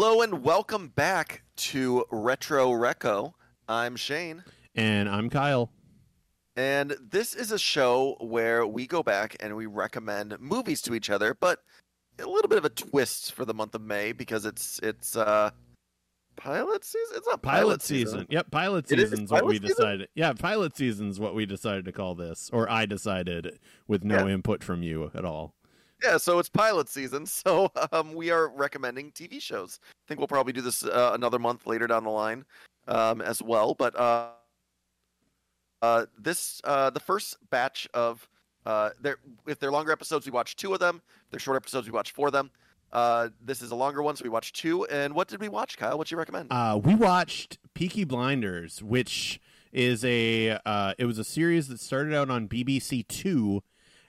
Hello and welcome back to Retro Reco. I'm Shane. And I'm Kyle. And this is a show where we go back and we recommend movies to each other, but a little bit of a twist for the month of May because it's it's uh pilot season. It's not pilot, Pilot season. Yep, pilot It is what we season? decided. Yeah, pilot season's what we decided to call this, or I decided with no Yeah. input from you at all. Yeah, so it's pilot season. So um, we are recommending TV shows. I think we'll probably do this uh, another month later down the line um, as well. But uh, uh, this uh, the first batch of uh, if they're longer episodes, we watch two of them. If they're short episodes, we watch four of them. Uh, this is a longer one, so we watched two. And what did we watch, Kyle? What you recommend? We watched Peaky Blinders, which is a it was a series that started out on BBC Two,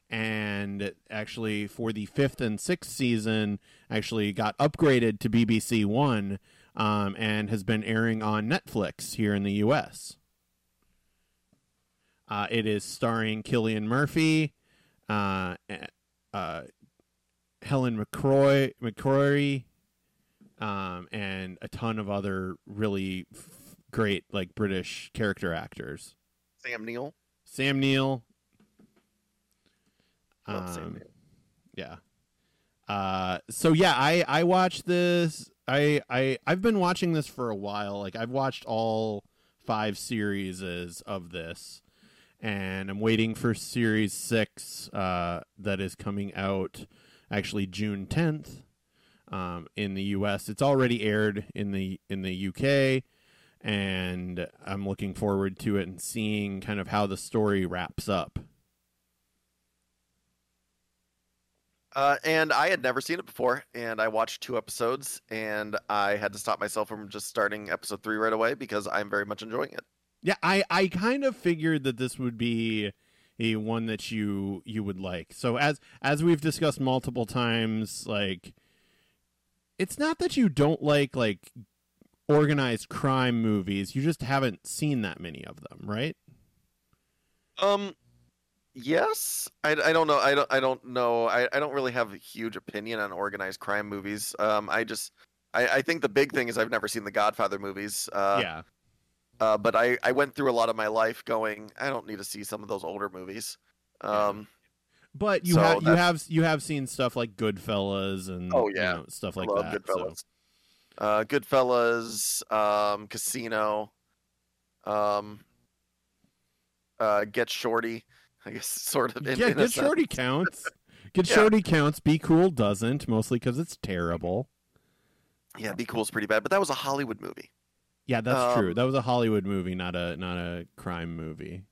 and actually for the fifth and sixth season, actually got upgraded to BBC One, um, and has been airing on Netflix here in the U.S. Uh, it is starring Cillian Murphy, uh, uh, Helen McCroy, McCrory, um, and a ton of other really f- great like British character actors. Sam Neill. Sam Neill. Um, yeah. Uh, so yeah, I I watched this. I I I've been watching this for a while. Like I've watched all five series of this, and I'm waiting for series six uh, that is coming out actually June 10th um, in the U.S. It's already aired in the in the U.K. And I'm looking forward to it and seeing kind of how the story wraps up. Uh, and I had never seen it before, and I watched two episodes, and I had to stop myself from just starting episode three right away because I'm very much enjoying it. Yeah, I, I kind of figured that this would be a one that you you would like. So as as we've discussed multiple times, like it's not that you don't like like organized crime movies, you just haven't seen that many of them, right? Um, yes, I, I don't know. I don't I don't know. I, I don't really have a huge opinion on organized crime movies. Um, I just I, I think the big thing is I've never seen the Godfather movies. Uh, yeah. Uh, but I I went through a lot of my life going I don't need to see some of those older movies. Um, But you So have you have you have seen stuff like Goodfellas and Oh, you yeah. know, stuff like that. Goodfellas. So Uh, Goodfellas, um, Casino, um, uh, Get Shorty. I guess sort of. In, yeah, in Get sense. Shorty counts. Get Yeah. Shorty counts. Be Cool doesn't, mostly because it's terrible. Yeah, Be Cool's pretty bad, but that was a Hollywood movie. Yeah, that's true. Um, That was a Hollywood movie, not a not a crime movie.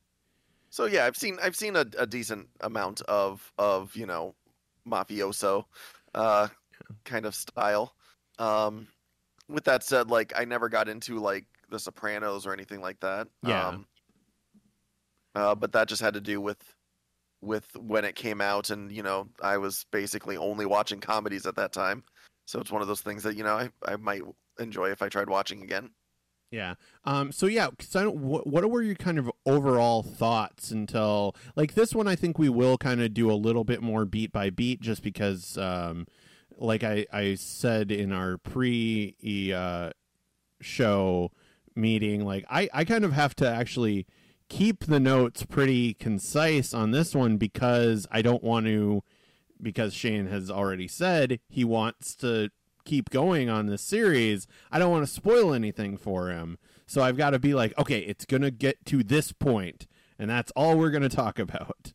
So yeah, I've seen I've seen a, a decent amount of of you know mafioso uh, kind of style. Um, with that said, like I never got into like The Sopranos or anything like that. Yeah. Um, uh, but that just had to do with with when it came out, and you know I was basically only watching comedies at that time. So it's one of those things that you know I, I might enjoy if I tried watching again. Yeah. Um. So yeah. So what what were your kind of overall thoughts until like this one? I think we will kind of do a little bit more beat by beat, just because, um, like I I said in our pre uh, show meeting, like I I kind of have to actually keep the notes pretty concise on this one because I don't want to because Shane has already said he wants to keep going on this series. I don't want to spoil anything for him. So I've got to be like, okay, it's going to get to this point and that's all we're going to talk about.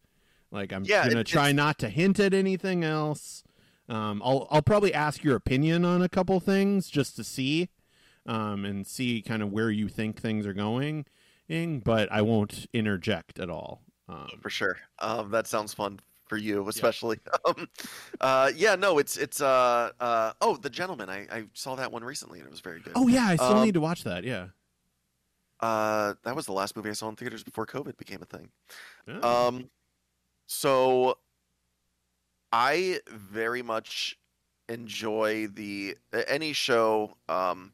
Like I'm Yeah, going to try not to hint at anything else. Um, I'll I'll probably ask your opinion on a couple things just to see um, and see kind of where you think things are going, but I won't interject at all. Um, for sure. Um, that sounds fun for you, especially. Um, uh, yeah, no, it's it's uh, uh, oh, the gentleman. I, I saw that one recently and it was very good. oh yeah, I still Um, need to watch that. Yeah. Uh, that was the last movie I saw in theaters before COVID became a thing. Oh. Um, so I very much enjoy the any show um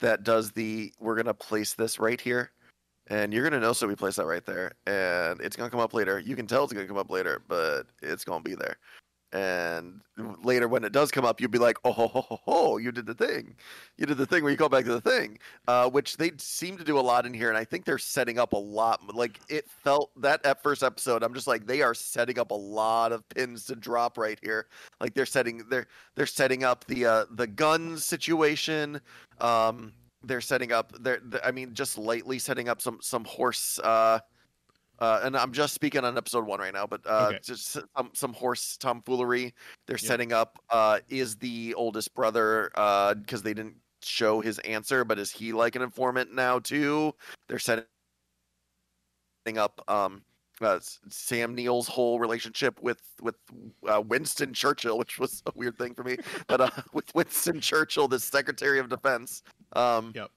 that does the we're gonna place this right here and you're gonna know so we place that right there and it's gonna come up later you can tell it's gonna come up later but it's gonna be there and later when it does come up, you'll be like, oh, ho, ho, ho, ho, you did the thing, you did the thing where you go back to the thing, uh, which they seem to do a lot in here, and I think they're setting up a lot. Like it felt that at first episode, I'm just like they are setting up a lot of pins to drop right here. Like they're setting they're they're setting up the uh, the gun situation. Um, they're setting up they're, I mean just lightly setting up some some horse. Uh, uh, and I'm just speaking on episode one right now, but uh, Okay. just some some horse tomfoolery. They're setting up uh, is the oldest brother because they didn't show his answer, but is he like an informant now too? They're setting up um, uh, Sam Neill's whole relationship with with uh, Winston Churchill, which was a weird thing for me, but uh, with Winston Churchill, the Secretary of Defense. Um, Yep.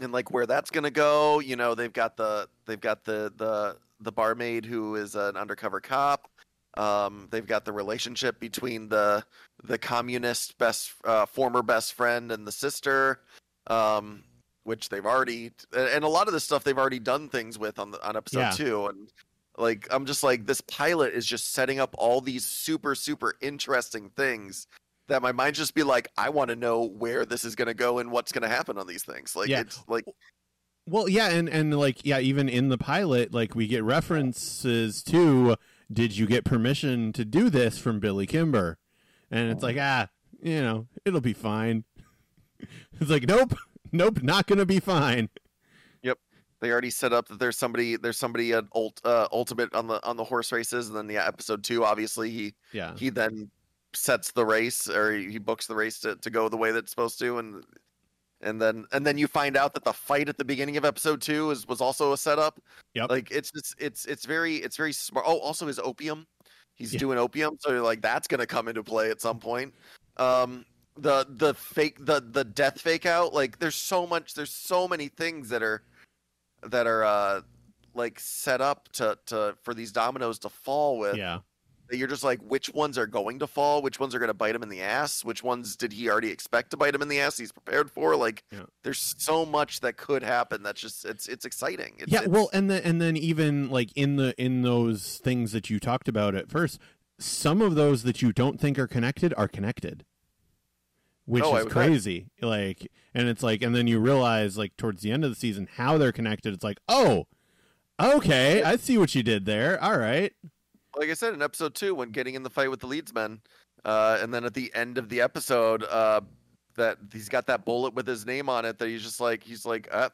and like where that's gonna go. You know, they've got the they've got the the the barmaid who is an undercover cop. Um, they've got the relationship between the the communist best uh, former best friend and the sister, um, which they've already and a lot of this stuff they've already done things with on the on episode Yeah. two. And like I'm just like this pilot is just setting up all these super super interesting things that my mind just be like, I want to know where this is going to go and what's going to happen on these things. Like Yeah. it's like Well, yeah, and and like yeah, even in the pilot, like we get references to did you get permission to do this from Billy Kimber? And it's like, ah, you know, it'll be fine. It's like, nope, nope, not gonna be fine. They already set up that there's somebody there's somebody at ult, uh, ultimate on the on the horse races and then yeah episode 2 obviously he Yeah. he then sets the race or he books the race to, to go the way that it's supposed to and and then and then you find out that the fight at the beginning of episode 2 is was also a setup. Yeah, like it's it's it's it's very it's very smart. Oh also his opium. He's Yeah. doing opium so you're like that's gonna come into play at some point. Um the the fake the the death fake out like there's so much there's so many things that are that are uh like set up to to for these dominoes to fall with Yeah. that you're just like which ones are going to fall? Which ones are going to bite him in the ass? Which ones did he already expect to bite him in the ass? He's prepared for? Like Yeah. there's so much that could happen that's just it's it's exciting. It's, yeah, it's- well, and then and then even like in the in those things that you talked about at first, some of those that you don't think are connected are connected, which Oh, is crazy. Like, and it's like, and then you realize like towards the end of the season how they're connected. It's like, oh, okay, I see what you did there. All right, like i said in episode two when getting in the fight with the leadsmen uh and then at the end of the episode uh that he's got that bullet with his name on it that he's just like he's like uh,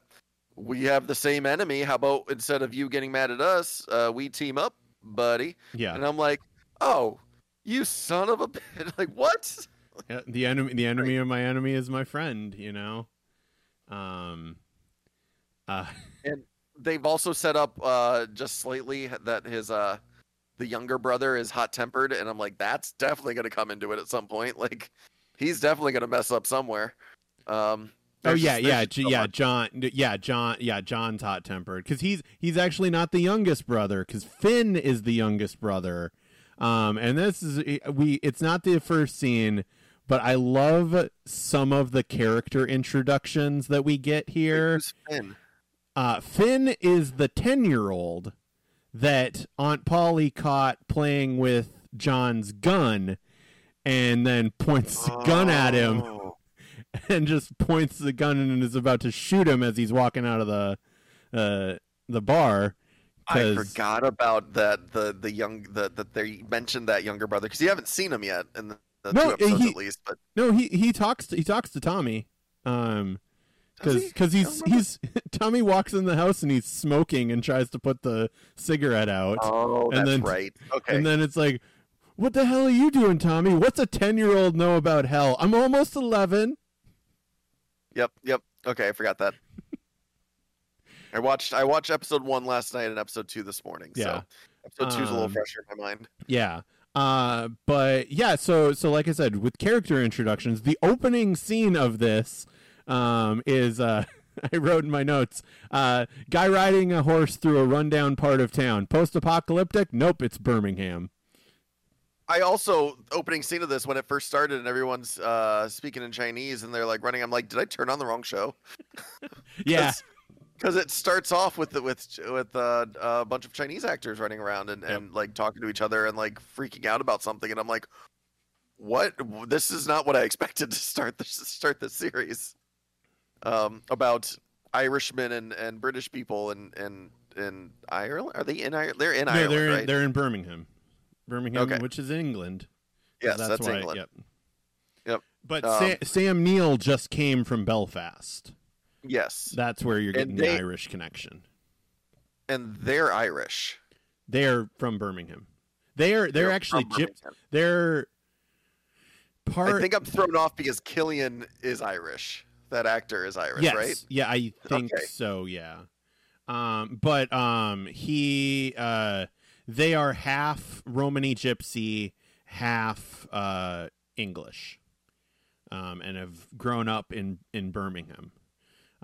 we have the same enemy. How about instead of you getting mad at us uh we team up buddy? Yeah, and i'm like oh you son of a bitch like what Yeah, the enemy the enemy of my enemy is my friend. You know, um, uh, and they've also set up uh just slightly that his uh the younger brother is hot tempered and i'm like that's definitely going to come into it at some point like he's definitely going to mess up somewhere um Oh yeah, just- yeah, J- so yeah, much. John, yeah, John, yeah, John's hot tempered because he's he's actually not the youngest brother because Finn is the youngest brother, um, and this is we. It's not the first scene, but I love some of the character introductions that we get here. Finn? Uh, Finn is the ten year old that Aunt Polly caught playing with John's gun, and then points the gun at him Oh. and just points the gun and is about to shoot him as he's walking out of the uh, the bar. I forgot about that. The the young the that they mentioned that younger brother because you haven't seen him yet in the, the No, two episodes he- at least. But No, he he talks to, he talks to Tommy, um, because he? because he's he's Tommy walks in the house and he's smoking and tries to put the cigarette out, oh, and that's then- right. Okay, and then it's like, "What the hell are you doing, Tommy? What's a ten year old know about hell? I'm almost eleven. Yep, yep. Okay, I forgot that. I watched I watched episode one last night and episode two this morning. Yeah. So episode two's a little Um, fresher in my mind. Yeah. Uh, but yeah, so so like I said, with character introductions, the opening scene of this um, is uh, I wrote in my notes, uh, guy riding a horse through a rundown part of town. Post-apocalyptic? Nope, it's Birmingham. I also opening scene of this when it first started and everyone's uh speaking in Chinese and they're like running. I'm like, did I turn on the wrong show? Yeah, because it starts off with the, with with uh, a bunch of Chinese actors running around and, Yep. and like talking to each other and like freaking out about something, and I'm like, what? This is not what I expected to start this start this series. Um, about Irishmen and, and British people and and in Ireland. Are they in Ireland? They're in no, Ireland, they're in, right? they're in Birmingham, Birmingham, Okay. which is in England. yes, that's, that's, why, England. Yep. Yep. But Um, Sa- Sam Neill just came from Belfast. Yes, That's where you're getting they- the Irish connection. and they're Irish. They're from Birmingham. They're they're, actually from gyp- they're part I think I'm thrown off because Cillian is Irish. That actor is Irish, yes. right? Yeah, I think Okay. so, yeah. Um but um he uh they are half Romany gypsy, half uh English. Um and have grown up in in Birmingham.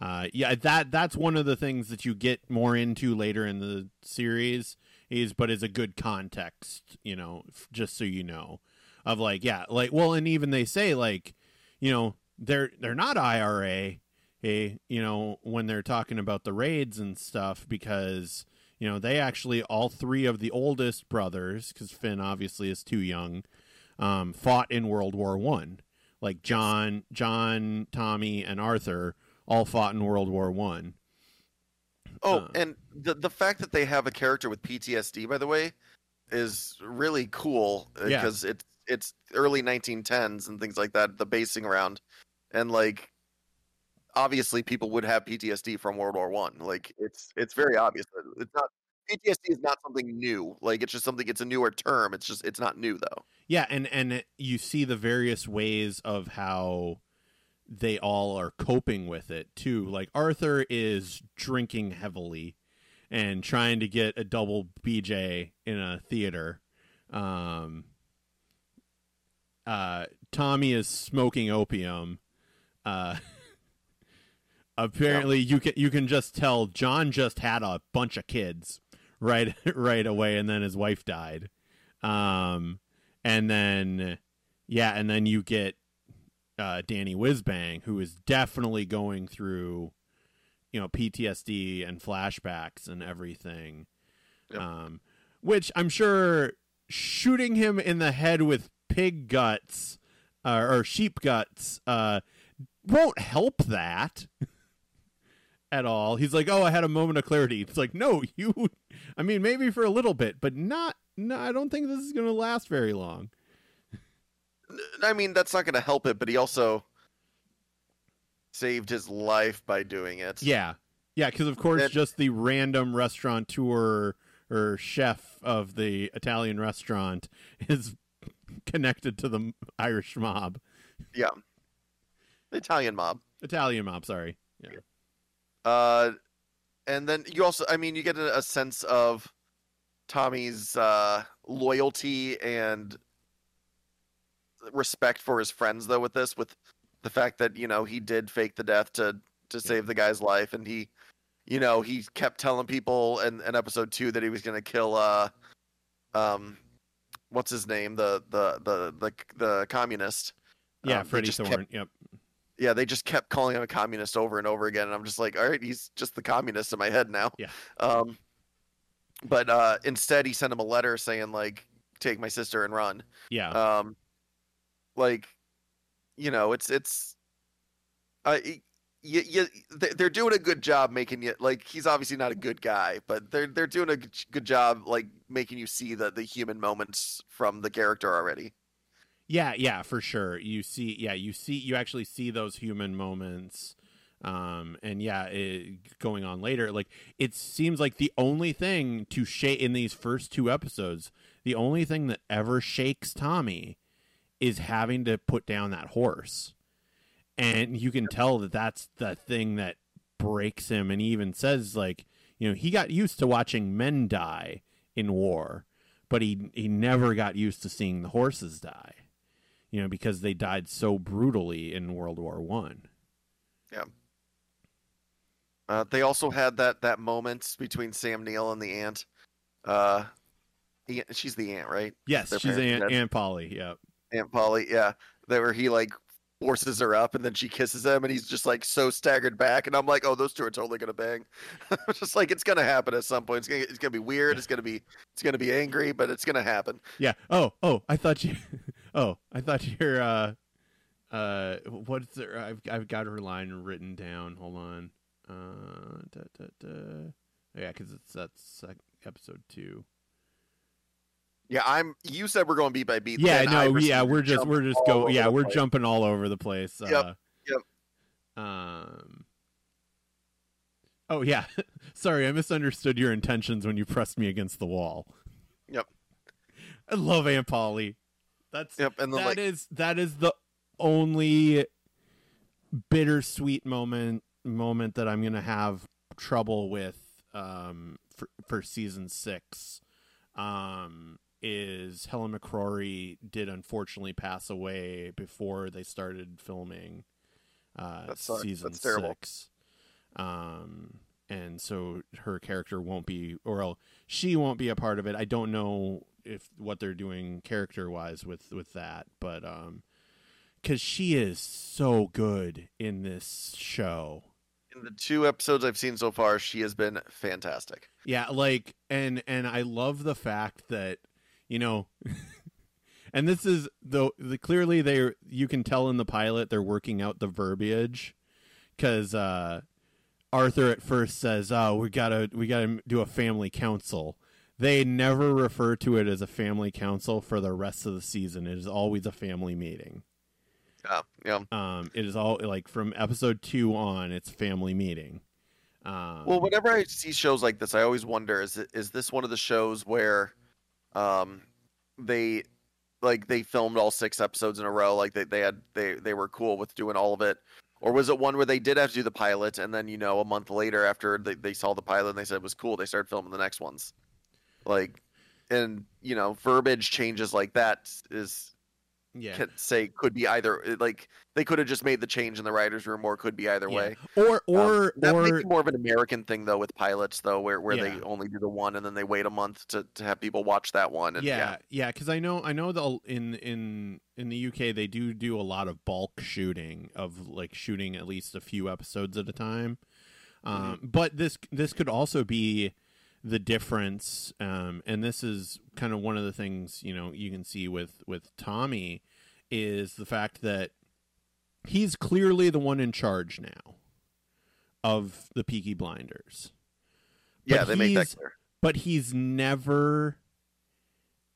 Uh yeah, that that's one of the things that you get more into later in the series is but is a good context, you know, f- just so you know of like yeah, like well and even they say like you know, they're they're not IRA eh, you know, when they're talking about the raids and stuff, because you know they actually all three of the oldest brothers, because Finn obviously is too young, um, fought in World War One. Like John, John, Tommy, and Arthur all fought in World War One. Oh, Uh. and the the fact that they have a character with PTSD, by the way, is really cool Yeah. because it's it's early 1910s and things like that. The basing around, and like obviously people would have PTSD from World War One. Like it's it's very obvious. It's not PTSD is not something new. Like it's just something. It's a newer term. It's just it's not new though. Yeah, and and you see the various ways of how they all are coping with it too. Like Arthur is drinking heavily and trying to get a double BJ in a theater. Um uh Tommy is smoking opium. Uh apparently you can you can just tell John just had a bunch of kids right right away and then his wife died. Um and then yeah, and then you get uh, Danny Whizbang, who is definitely going through, you know, PTSD and flashbacks and everything. Yep. Um, which I'm sure shooting him in the head with pig guts uh, or sheep guts uh, won't help that at all. He's like, "Oh, I had a moment of clarity." It's like, "No, you. I mean, maybe for a little bit, but not. No, I don't think this is going to last very long." I mean, that's not going to help it, but he also saved his life by doing it. Yeah, yeah, because of course, That- just the random restaurateur or chef of the Italian restaurant is connected to the Irish mob, Yeah. The Italian mob. Italian mob. Sorry. Yeah. Uh, and then you also, I mean, you get a, a sense of Tommy's uh, loyalty and respect for his friends, though. With this, with the fact that you know he did fake the death to to save the guy's life, and he, you know, he kept telling people in, in episode two that he was going to kill, uh, um, what's his name, the the the the the communist. Yeah, Um, Freddie Thorne. kept- Yep. yeah, they just kept calling him a communist over and over again, and I'm just like, all right, he's just the communist in my head now. Yeah. Um, but uh, instead, he sent him a letter saying like, "Take my sister and run." Yeah. Um, like, you know, it's it's, uh, you, you, they're doing a good job making you like he's obviously not a good guy, but they're they're doing a good good job like making you see the the human moments from the character already. Yeah, yeah, for sure. You see, yeah, you see, you actually see those human moments, um, and yeah, it, going on later. Like it seems like the only thing to shake in these first two episodes, the only thing that ever shakes Tommy is having to put down that horse, and you can tell that that's the thing that breaks him. And he even says like, you know, he got used to watching men die in war, but he he never got used to seeing the horses die you know, because they died so brutally in World War One. Yeah. Uh, they also had that that moment between Sam Neill and the ant. Uh, he, she's the aunt, right? Yes, Their she's Aunt. Aunt Polly. Yeah, Aunt Polly, yeah. That where he like forces her up and then she kisses him and he's just like so staggered back and I'm like, oh, those two are totally gonna bang. Just like it's gonna happen at some point. It's gonna it's gonna be weird. It's gonna be it's gonna be angry, but it's gonna happen. Yeah. Oh, oh, I thought you. Oh, I thought you're. uh uh What's there? I've I've got her line written down. Hold on. Uh, da, da, da. Yeah, because it's that's episode two. Yeah, I'm. You said we're going beat by beat. Yeah, no, yeah, we're just we're just go. Yeah, we're place. jumping all over the place. Yep, Uh, yep. Um. Oh yeah, sorry, I misunderstood your intentions when you pressed me against the wall. Yep. I love Aunt Polly. That's Yep, and then that like is that is the only bittersweet moment moment that I'm gonna have trouble with um for for season six um is Helen McCrory did unfortunately pass away before they started filming uh That season six. Um and so her character won't be or else she won't be a part of it. I don't know if what they're doing character wise with with that but um because she is so good in this show. In the two episodes I've seen so far, she has been fantastic. yeah like and and i love the fact that you know and this is though the clearly they you can tell in the pilot they're working out the verbiage because uh arthur at first says oh we gotta we gotta do a family council. They never refer to it as a family council for the rest of the season. It is always a family meeting. Yeah, yeah. um it is all like from episode two on it's family meeting. Um Well, whenever I see shows like this, I always wonder: is it, is this one of the shows where, um, they like they filmed all six episodes in a row, like they, they had they they were cool with doing all of it, or was it one where they did have to do the pilot, and then you know a month later after they, they saw the pilot and they said it was cool, they started filming the next ones, like, and you know verbiage changes like that is yeah. could say could be either like they could have just made the change in the writers room or could be either Yeah. way. Or um, or that might or be more of an American thing though with pilots though, where where they only do the one and then they wait a month to, to have people watch that one. And yeah. Yeah because i know i know the in in in the uk they do do a lot of bulk shooting of like shooting at least a few episodes at a time. Um but this this could also be the difference um and this is kind of one of the things you know you can see with with tommy is the fact that he's clearly the one in charge now of the peaky blinders yeah, but they make that clear. but he's never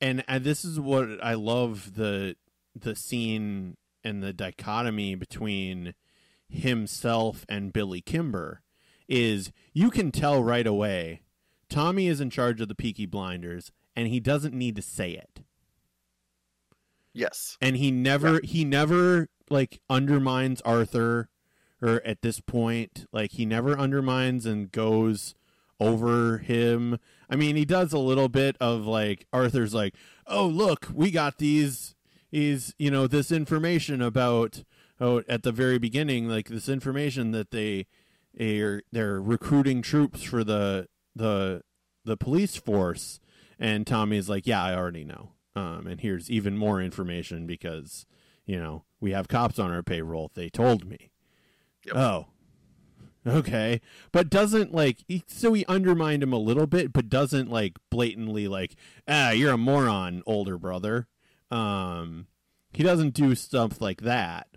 and, and this is what I love the the scene and the dichotomy between himself and Billy Kimber is you can tell right away Tommy is in charge of the Peaky Blinders and he doesn't need to say it. Yes, And he never he never like undermines Arthur or at this point like he never undermines and goes over him. I mean, he does a little bit of like Arthur's like, "Oh, look, we got these is, you know, this information about oh at the very beginning like this information that they are they're recruiting troops for the the the police force." And Tommy's like, "Yeah, I already know." Um and here's even more information because, you know, we have cops on our payroll. They told me. Yep. Oh, okay but doesn't like he, so he undermined him a little bit but doesn't like blatantly like ah you're a moron older brother um he doesn't do stuff like that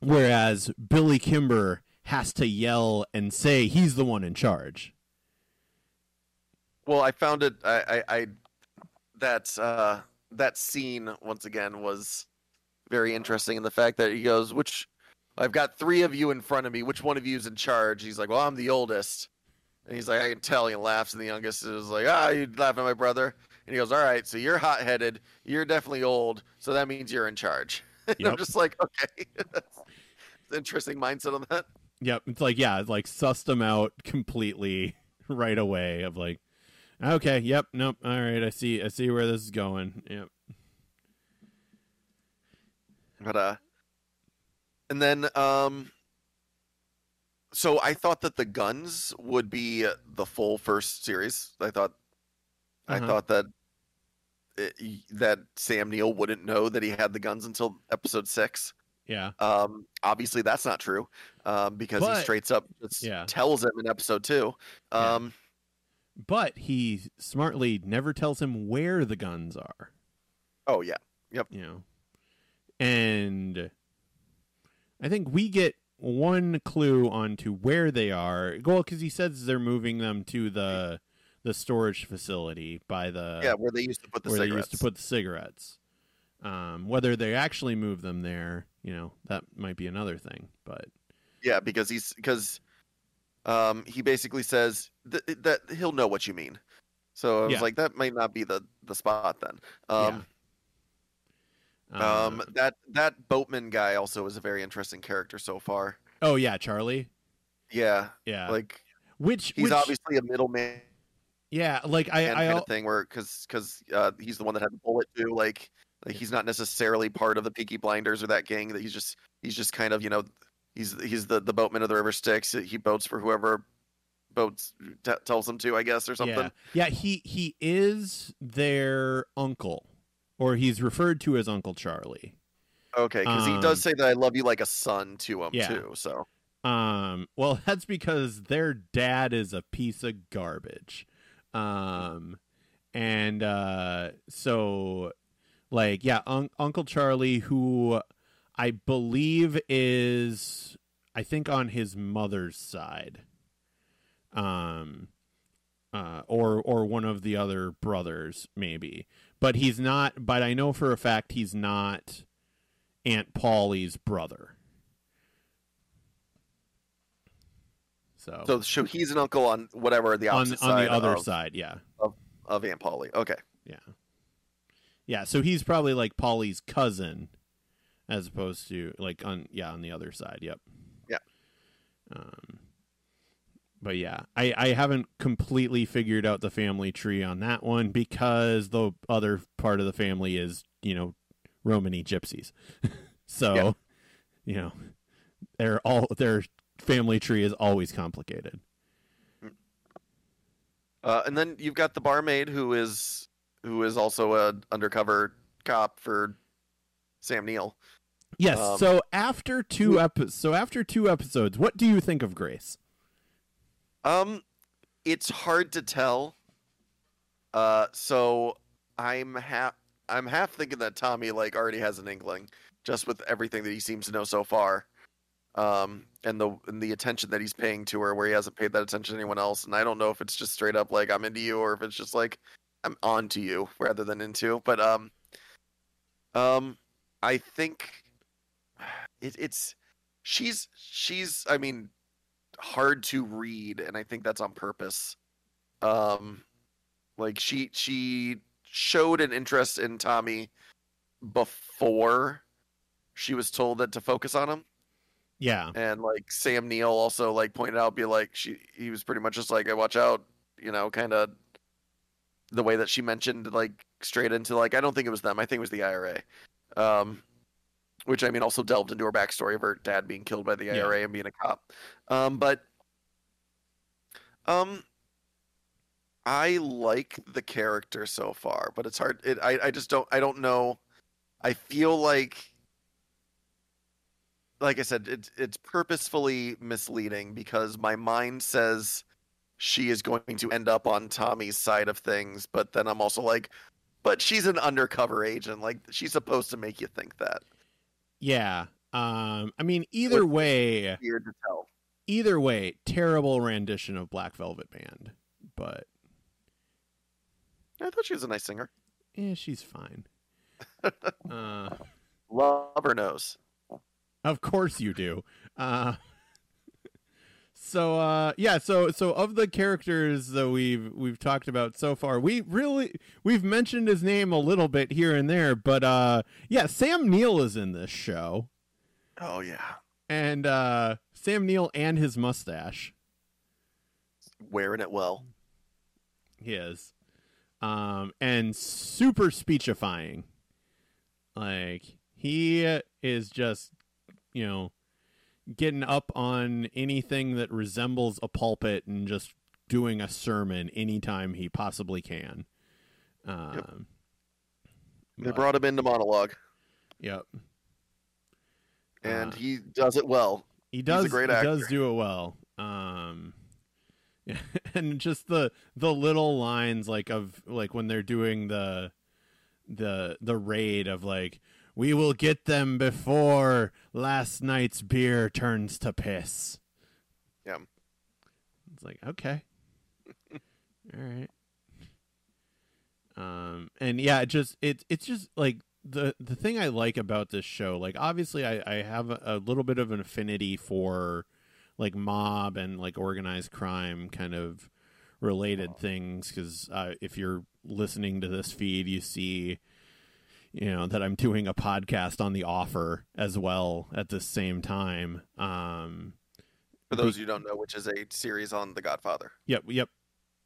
whereas billy kimber has to yell and say he's the one in charge well, I found it. I, I, I that uh, that scene once again was very interesting in the fact that he goes, "Which I've got three of you in front of me. Which one of you is in charge?" He's like, "Well, I'm the oldest." And he's like, "I can tell." He laughs, and the youngest is like, "Ah, you laugh at my brother." And he goes, "All right, so you're hot-headed. You're definitely old, so that means you're in charge." and I'm just like, "Okay." Interesting mindset on that. yep it's like yeah it's like sussed them out completely right away of like okay yep nope all right i see i see where this is going yep But uh and then um so I thought that the guns would be the full first series. I thought I Uh-huh. thought that it, that Sam Neill wouldn't know that he had the guns until episode 6. Yeah. Um, obviously that's not true, um, because But- he straight up just Yeah. tells him in episode two. Yeah. But he smartly never tells him where the guns are. oh yeah, Yep. you know? And i think we get one clue onto where they are. Well because he says they're moving them to the the storage facility by the yeah, where they used to put the where they used to put the cigarettes. Um, whether they actually move them there you know that might be another thing but Yeah, because he's because um, he basically says th- that he'll know what you mean. So I was Yeah. like, that might not be the the spot then. Um, uh, um, that that boatman guy also is a very interesting character so far. oh yeah charlie Yeah, yeah like which he's which, obviously a middleman yeah like i i kind of thing where because because uh, he's the one that had the bullet too. Like, like he's not necessarily part of the Peaky Blinders or that gang. That he's just he's just kind of you know he's he's the the boatman of the River Styx. He boats for whoever boats t- tells him to, I guess, or something. Yeah. yeah, he he is their uncle, or he's referred to as Uncle Charlie. Okay, because he Um, does say that I love you like a son to him Yeah. too. So Um, well, that's because their dad is a piece of garbage. Um, and uh, so, like, yeah, un- Uncle Charlie, who I believe is, I think, on his mother's side. Um, uh, or or one of the other brothers, maybe, but he's not. But I know for a fact he's not Aunt Polly's brother. So, so so he's an uncle on whatever the on opposite on side the other of, side, yeah, of Aunt Polly. Okay, yeah, yeah. So he's probably like Polly's cousin, as opposed to like on yeah on the other side. Yep. Yeah. Um. But yeah, I I haven't completely figured out the family tree on that one because the other part of the family is you know Romany gypsies, so Yeah. you know they're all their family tree is always complicated. uh, and then you've got the barmaid who is who is also a undercover cop for Sam Neill. Yes. Um, so after two epi- so after two episodes, what do you think of Grace? Um, it's hard to tell. Uh, so I'm half I'm half thinking that Tommy like already has an inkling, just with everything that he seems to know so far, um, and the and the attention that he's paying to her, where he hasn't paid that attention to anyone else. And I don't know if it's just straight up like I'm into you, or if it's just like I'm on to you rather than into. But um, um, I think it, it's she's she's I mean hard to read and i think that's on purpose. Um like she she showed an interest in tommy before she was told that to focus on him. Yeah. and like sam neill also like pointed out be like she he was pretty much just like I watch out you know kind of the way that she mentioned like straight into like i don't think it was them i think it was the ira um which I mean also delved into her backstory of her dad being killed by the Yeah. IRA and being a cop. Um, but um, I like the character so far, but it's hard. It, I I just don't I don't know. I feel like, like I said, it's it's purposefully misleading because my mind says she is going to end up on Tommy's side of things, but then I'm also like, but she's an undercover agent. Like she's supposed to make you think that. Yeah. Um I mean either way, Weird to tell. either way, terrible rendition of Black Velvet Band, but I thought she was a nice singer. Yeah, she's fine. uh Love her nose. Of course you do. Uh So uh yeah, so so of the characters that we've we've talked about so far, we really we've mentioned his name a little bit here and there, but uh yeah, Sam Neill is in this show. Oh yeah, And uh Sam Neill and his mustache. wearing it well. He is. Um, and super speechifying. Like, he is just, you know, getting up on anything that resembles a pulpit and just doing a sermon anytime he possibly can. Um, They but- brought him into monologue. Yep. and Uh, he does it well. he does a great he does do it well um and just the the little lines like of like when they're doing the the the raid of like we will get them before last night's beer turns to piss. Yeah. it's like okay. All right. Um and yeah it just it, it's just like the the thing i like about this show like obviously i i have a, a little bit of an affinity for like mob and like organized crime kind of related things because uh, if you're listening to this feed you see you know that i'm doing a podcast on the offer as well at the same time um For those who don't know, which is a series on The Godfather. Yep, yep.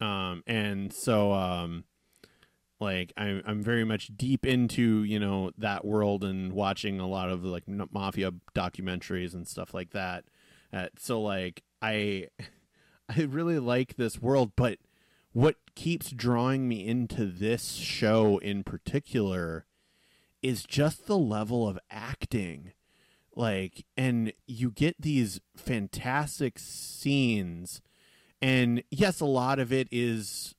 Um, and so, um, like, I'm I'm very much deep into you know that world and watching a lot of like mafia documentaries and stuff like that. Uh, so, like, I I really like this world, but what keeps drawing me into this show in particular is just the level of acting like and you get these fantastic scenes and yes a lot of it is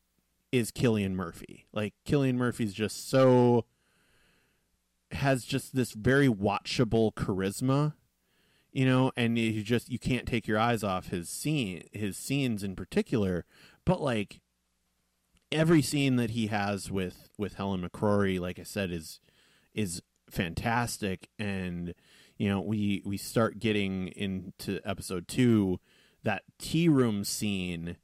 is Cillian Murphy. Like Cillian Murphy's just so has just this very watchable charisma you know and you just you can't take your eyes off his scene his scenes in particular but like every scene that he has with with Helen McCrory like I said is is fantastic. And you know we we start getting into episode 2 that tea room scene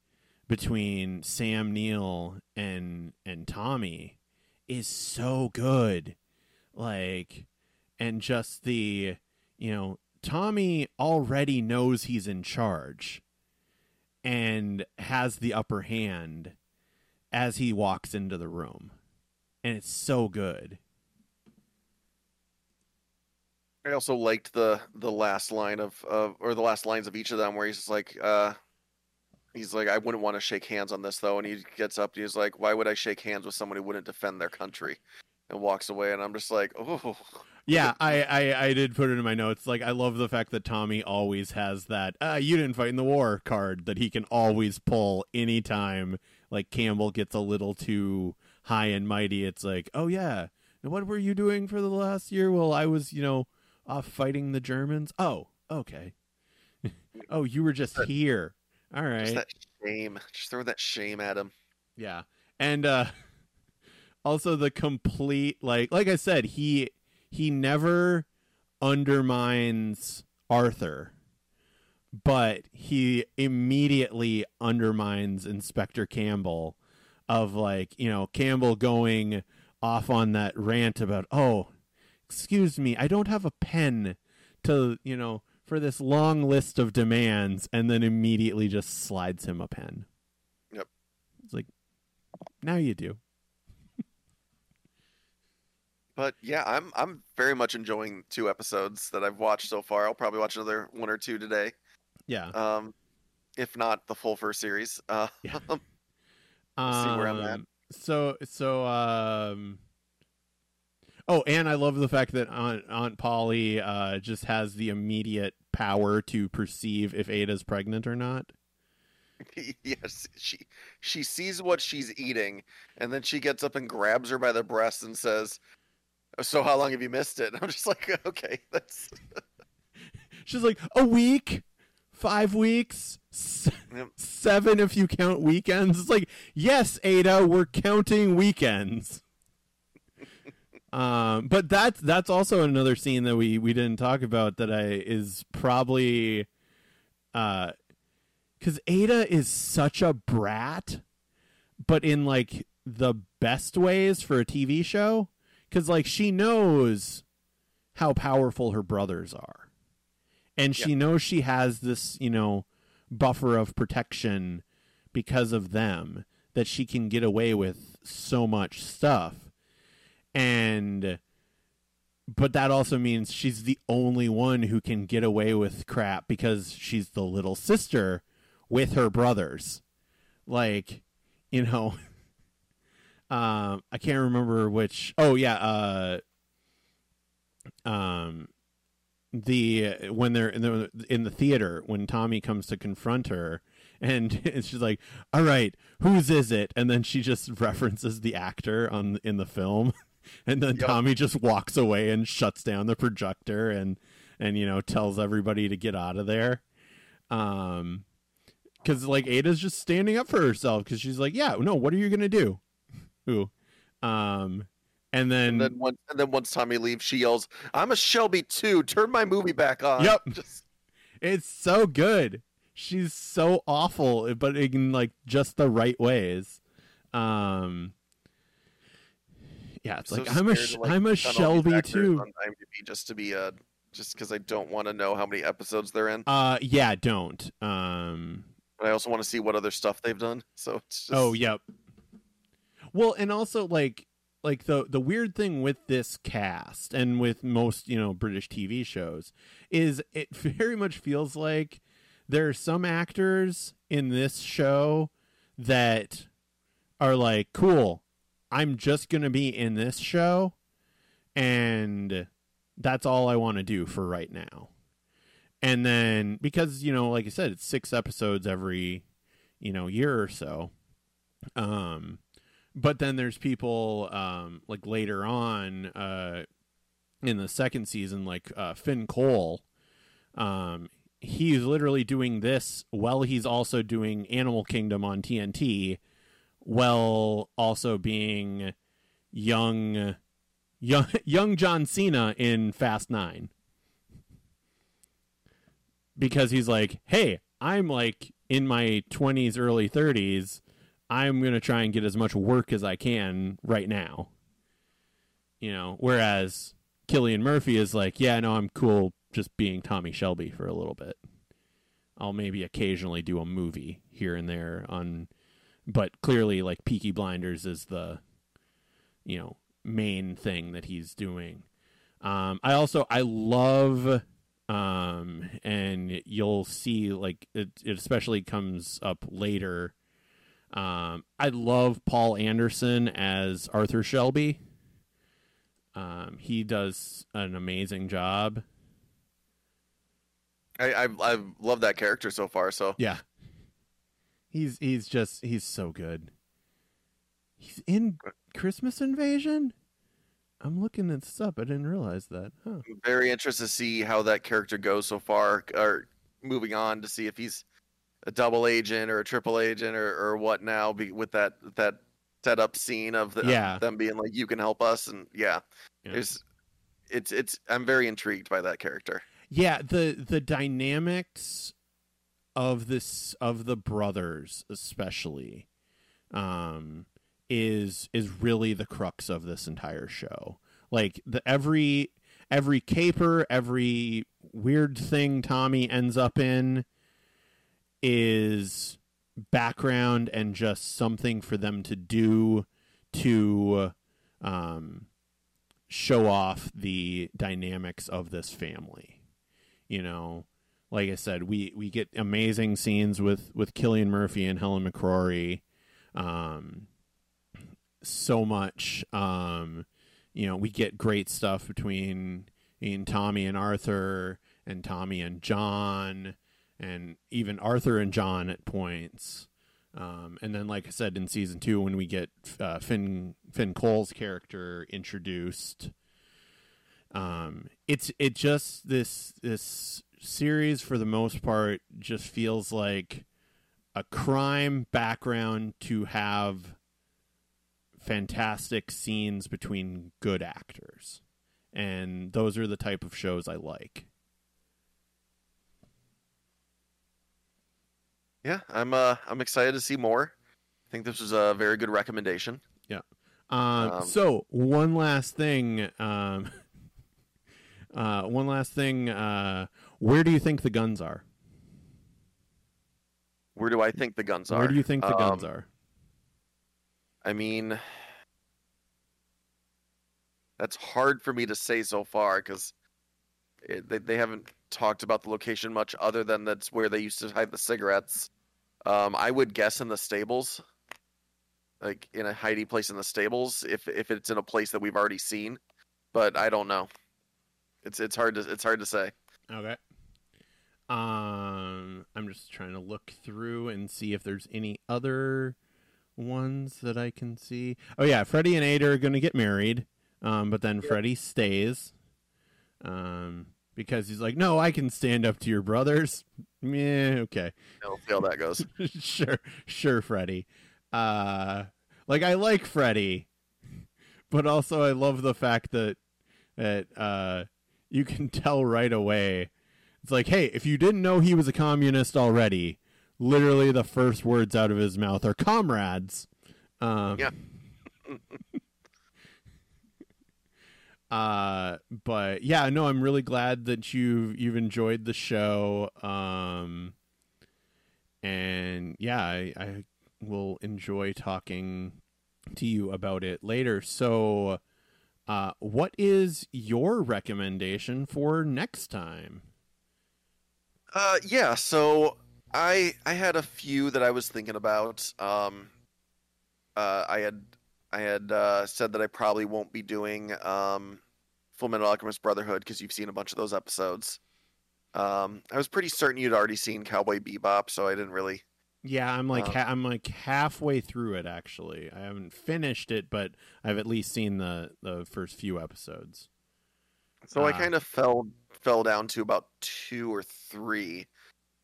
between Sam Neill and and Tommy is so good. Like and just the you know Tommy already knows he's in charge and has the upper hand as he walks into the room. And it's so good I also liked the the last line of, of or the last lines of each of them where he's like uh he's like I wouldn't want to shake hands on this though and he gets up and he's like why would I shake hands with someone who wouldn't defend their country and walks away and I'm just like oh Yeah, I, I, I did put it in my notes. Like, I love the fact that Tommy always has that uh, "you didn't fight in the war" card that he can always pull anytime. Like Campbell gets a little too high and mighty. It's like, oh yeah, what were you doing for the last year? Well, I was, you know, off fighting the Germans. Oh, okay. oh, you were just here. All right. just that shame just throw that shame at him Yeah. And uh also the complete like like I said, he he never undermines Arthur, but he immediately undermines Inspector Campbell of like, you know, Campbell going off on that rant about, "Oh, excuse me, I don't have a pen to, you know, for this long list of demands," and then immediately just slides him a pen. Yep. It's like now you do. but yeah I'm I'm very much enjoying two episodes that I've watched so far I'll probably watch another one or two today Yeah. um if not the full first series uh Yeah. Let's see where I'm at. Um, So so um Oh, and I love the fact that Aunt Aunt Polly uh just has the immediate power to perceive if Ada's pregnant or not. yes, she she sees what she's eating, and then she gets up and grabs her by the breast and says, "So how long have you missed it?" I'm just like, okay, that's She's like, "A week? 5 weeks? S- Yep. 7 if you count weekends." It's like, "Yes, Ada, we're counting weekends." Um, but that's that's also another scene that we we didn't talk about that I is probably uh cuz Ada is such a brat but in like the best ways for a TV show. Cuz like she knows how powerful her brothers are. And she knows she has this you know buffer of protection because of them that she can get away with so much stuff and but that also means she's the only one who can get away with crap because she's the little sister with her brothers. Like you know um i can't remember which oh yeah uh um the when they're in the in the theater when Tommy comes to confront her and she's like all right whose is it? And then she just references the actor on in the film and then Yep. Tommy just walks away and shuts down the projector and and you know tells everybody to get out of there um cuz like Ada's just standing up for herself cuz she's like yeah no what are you going to do who um and then, And then once and then once Tommy leaves, she yells, "I'm a Shelby too. Turn my movie back on." Yep. Just, It's so good. She's so awful, but in like just the right ways. Um, yeah, it's like I'm a to, like, I'm a put on all these Shelby too. On IMDb just to be uh just because I don't want to know how many episodes they're in, Uh, yeah, don't. Um, but I also want to see what other stuff they've done. So it's just, oh yep. Well, and also like like the the weird thing with this cast and with most you know British TV shows is it very much feels like there are some actors in this show that are like cool i'm just going to be in this show and that's all i want to do for right now. And then because you know like i said it's six episodes every you know year or so. Um but then there's people um like later on uh in the second season like uh finn cole um he's literally doing this while he's also doing animal kingdom on tnt while also being young young young john cena in fast nine. Because he's like hey i'm like in my 20s early 30s i'm going to try and get as much work as i can right now. You know whereas Cillian Murphy is like yeah no i'm cool just being tommy shelby for a little bit. I'll maybe occasionally do a movie here and there on but clearly like peaky blinders is the you know main thing that he's doing. Um i also i love um and you'll see like it, it especially comes up later. Um i love paul anderson as arthur shelby. Um he does an amazing job. I I I love that character so far. So yeah he's he's just he's so good he's in christmas invasion i'm looking this up i didn't realize that huh I'm very interested to see how that character goes so far, or moving on to see if he's a double agent or a triple agent or, or what now be, with that that setup scene of the, Yeah. them being like you can help us and yeah, Yeah. there's it's it's I'm very intrigued by that character. yeah the the dynamics of this of the brothers especially um is is really the crux of this entire show. Like the every every caper every weird thing tommy ends up in is background and just something for them to do to um show off the dynamics of this family you know like i said we we get amazing scenes with with Cillian Murphy and helen mccrory um so much um you know we get great stuff between in tommy and arthur and tommy and john and even arthur and john at points. Um, and then like i said in season two when we get uh, finn finn cole's character introduced um it's it just this this series for the most part just feels like a crime background to have fantastic scenes between good actors and those are the type of shows i like Yeah, I'm uh I'm excited to see more. I think this was a very good recommendation. Um, Um, so one last thing, um, uh, one last thing. Uh, where do you think the guns are? Where do I think the guns are? Where do you think the guns Um, are? I mean, that's hard for me to say so far because they, they haven't talked about the location much other than that's where they used to hide the cigarettes. Um, I would guess in the stables, like in a hidey place in the stables, if if it's in a place that we've already seen, but I don't know. It's it's hard to it's hard to say. Okay. Um, I'm just trying to look through and see if there's any other ones that I can see. Oh yeah, Freddie and Ada are going to get married, um, but then Freddie stays, um, because he's like, no, I can stand up to your brothers. Yeah, okay, We'll see how that goes. sure, sure, Freddie. Uh, like I like Freddie, but also I love the fact that that uh, you can tell right away. It's like, hey, if you didn't know he was a communist already, literally the first words out of his mouth are comrades. Um, Yeah. uh, but yeah, no, I'm really glad that you've you've enjoyed the show. Um, and yeah, I, I will enjoy talking to you about it later. So, uh, what is your recommendation for next time? Uh, yeah. So I I had a few that I was thinking about. Um, uh, I had I had uh, said that I probably won't be doing um, Full Metal Alchemist Brotherhood because you've seen a bunch of those episodes. Um, I was pretty certain you'd already seen Cowboy Bebop, so I didn't really. Yeah, I'm like Um, ha- I'm like halfway through it actually. I haven't finished it, but I've at least seen the the first few episodes. So I Ah. kind of fell fell down to about two or three.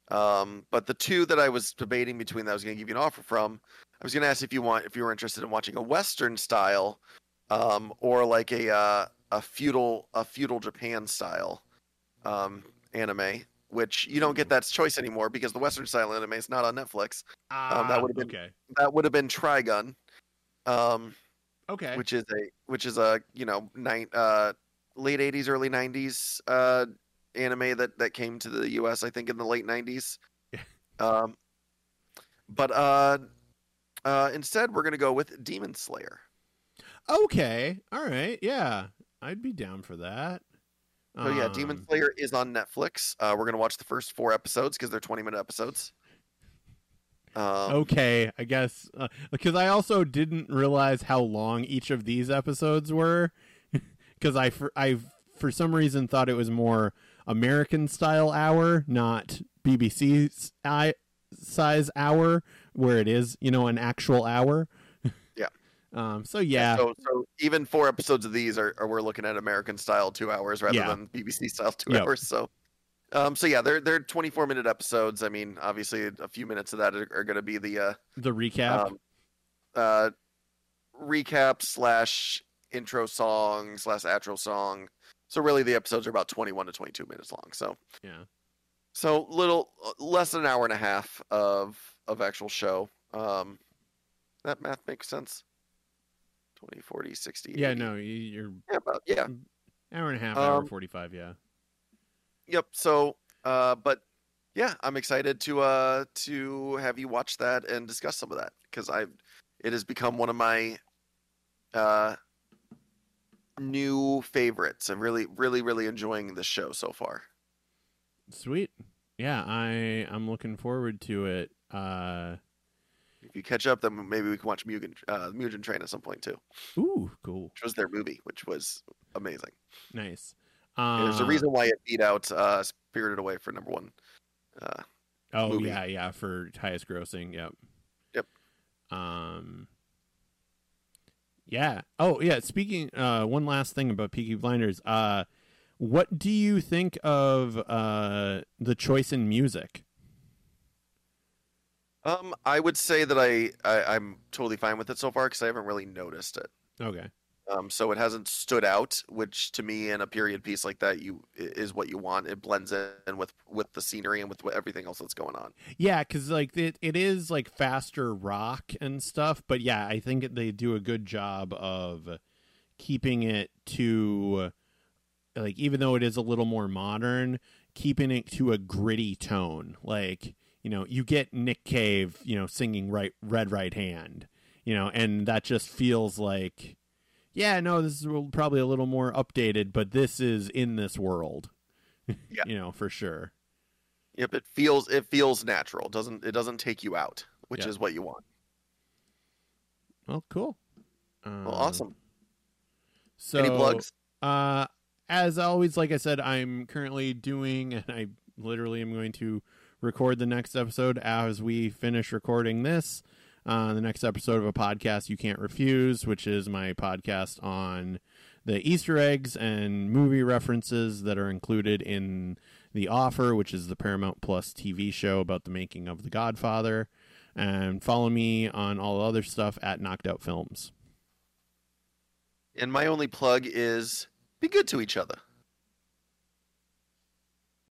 Um, but the two that I was debating between that I was going to give you an offer from, I was going to ask if you want if you were interested in watching a Western style, um, or like a uh, a feudal a feudal Japan style um, anime, which you don't get that choice anymore because the Western style anime is not on Netflix. Ah, that would've been- okay. That would have been Trigun, um, Okay. which is a which is a you know nine uh late 80s early 90s uh anime that that came to the US I think in the late 90s Yeah. um but uh uh instead we're going to go with Demon Slayer okay. All right. Yeah, I'd be down for that. So yeah Demon Um, Slayer is on Netflix uh we're going to watch the first 4 episodes cuz they're 20 minute episodes um okay, I guess uh, because I also didn't realize how long each of these episodes were because I for, I for some reason thought it was more American style hour, not BBC size hour, where it is you know an actual hour. Um. So yeah. so so even 4 episodes of these are, are we're looking at American style 2 hours rather Yeah. than BBC style 2 Yep. hours so um, so yeah, they're they're 24 minute episodes. I mean, obviously, a few minutes of that are, are going to be the uh, the recap. um, uh, recap slash intro song slash outro song. So really, the episodes are about 21 to 22 minutes long. So yeah. so little uh, less than an hour and a half of of actual show. Um, that math makes sense. 20, 40, 60. Yeah. 80. No, you- you're Yeah, about, yeah. hour and a half, hour Um, forty five. Yeah. Yep. So, uh, but yeah, I'm excited to uh to have you watch that and discuss some of that because I've, it has become one of my, uh, new favorites. I'm really, really, really enjoying this show so far. Sweet. Yeah, I I'm looking forward to it. Uh. If you catch up, then maybe we can watch Mugen, uh, Mugen Train at some point too, Ooh, cool. which was their movie, which was amazing. Nice. And There's a Uh, reason why it beat out uh, Spirited Away for number one. Uh, Oh movie. yeah, yeah, for highest grossing. Yep. Yep. Um. Yeah. Oh yeah. Speaking. Uh. One last thing about Peaky Blinders. Uh. What do you think of uh the choice in music? Um, I would say that I, I I'm totally fine with it so far because I haven't really noticed it. Okay. Um, so it hasn't stood out, which to me in a period piece like that, you is what you want. It blends in with with the scenery and with everything else that's going on. Yeah, because like it, it is like faster rock and stuff, but yeah, I think they do a good job of keeping it to like even though it is a little more modern, keeping it to a gritty tone. Like you know, you get Nick Cave, you know, singing right Red Right Hand, you know, and that just feels like. Yeah, no, this is probably a little more updated, but this is in this world. Yeah. you know, for sure. Yep, it feels it feels natural. It doesn't it doesn't take you out, which Yeah. is what you want. Well, cool. Well, Um, awesome. So, Any plugs? Uh, as always, like I said, I'm currently doing, and I literally am going to record the next episode as we finish recording this. Uh, the next episode of a podcast you can't refuse, which is my podcast on the Easter eggs and movie references that are included in The Offer, which is the Paramount Plus TV show about the making of The Godfather. And follow me on all the other stuff at Knocked Out Films. And my only plug is be good to each other.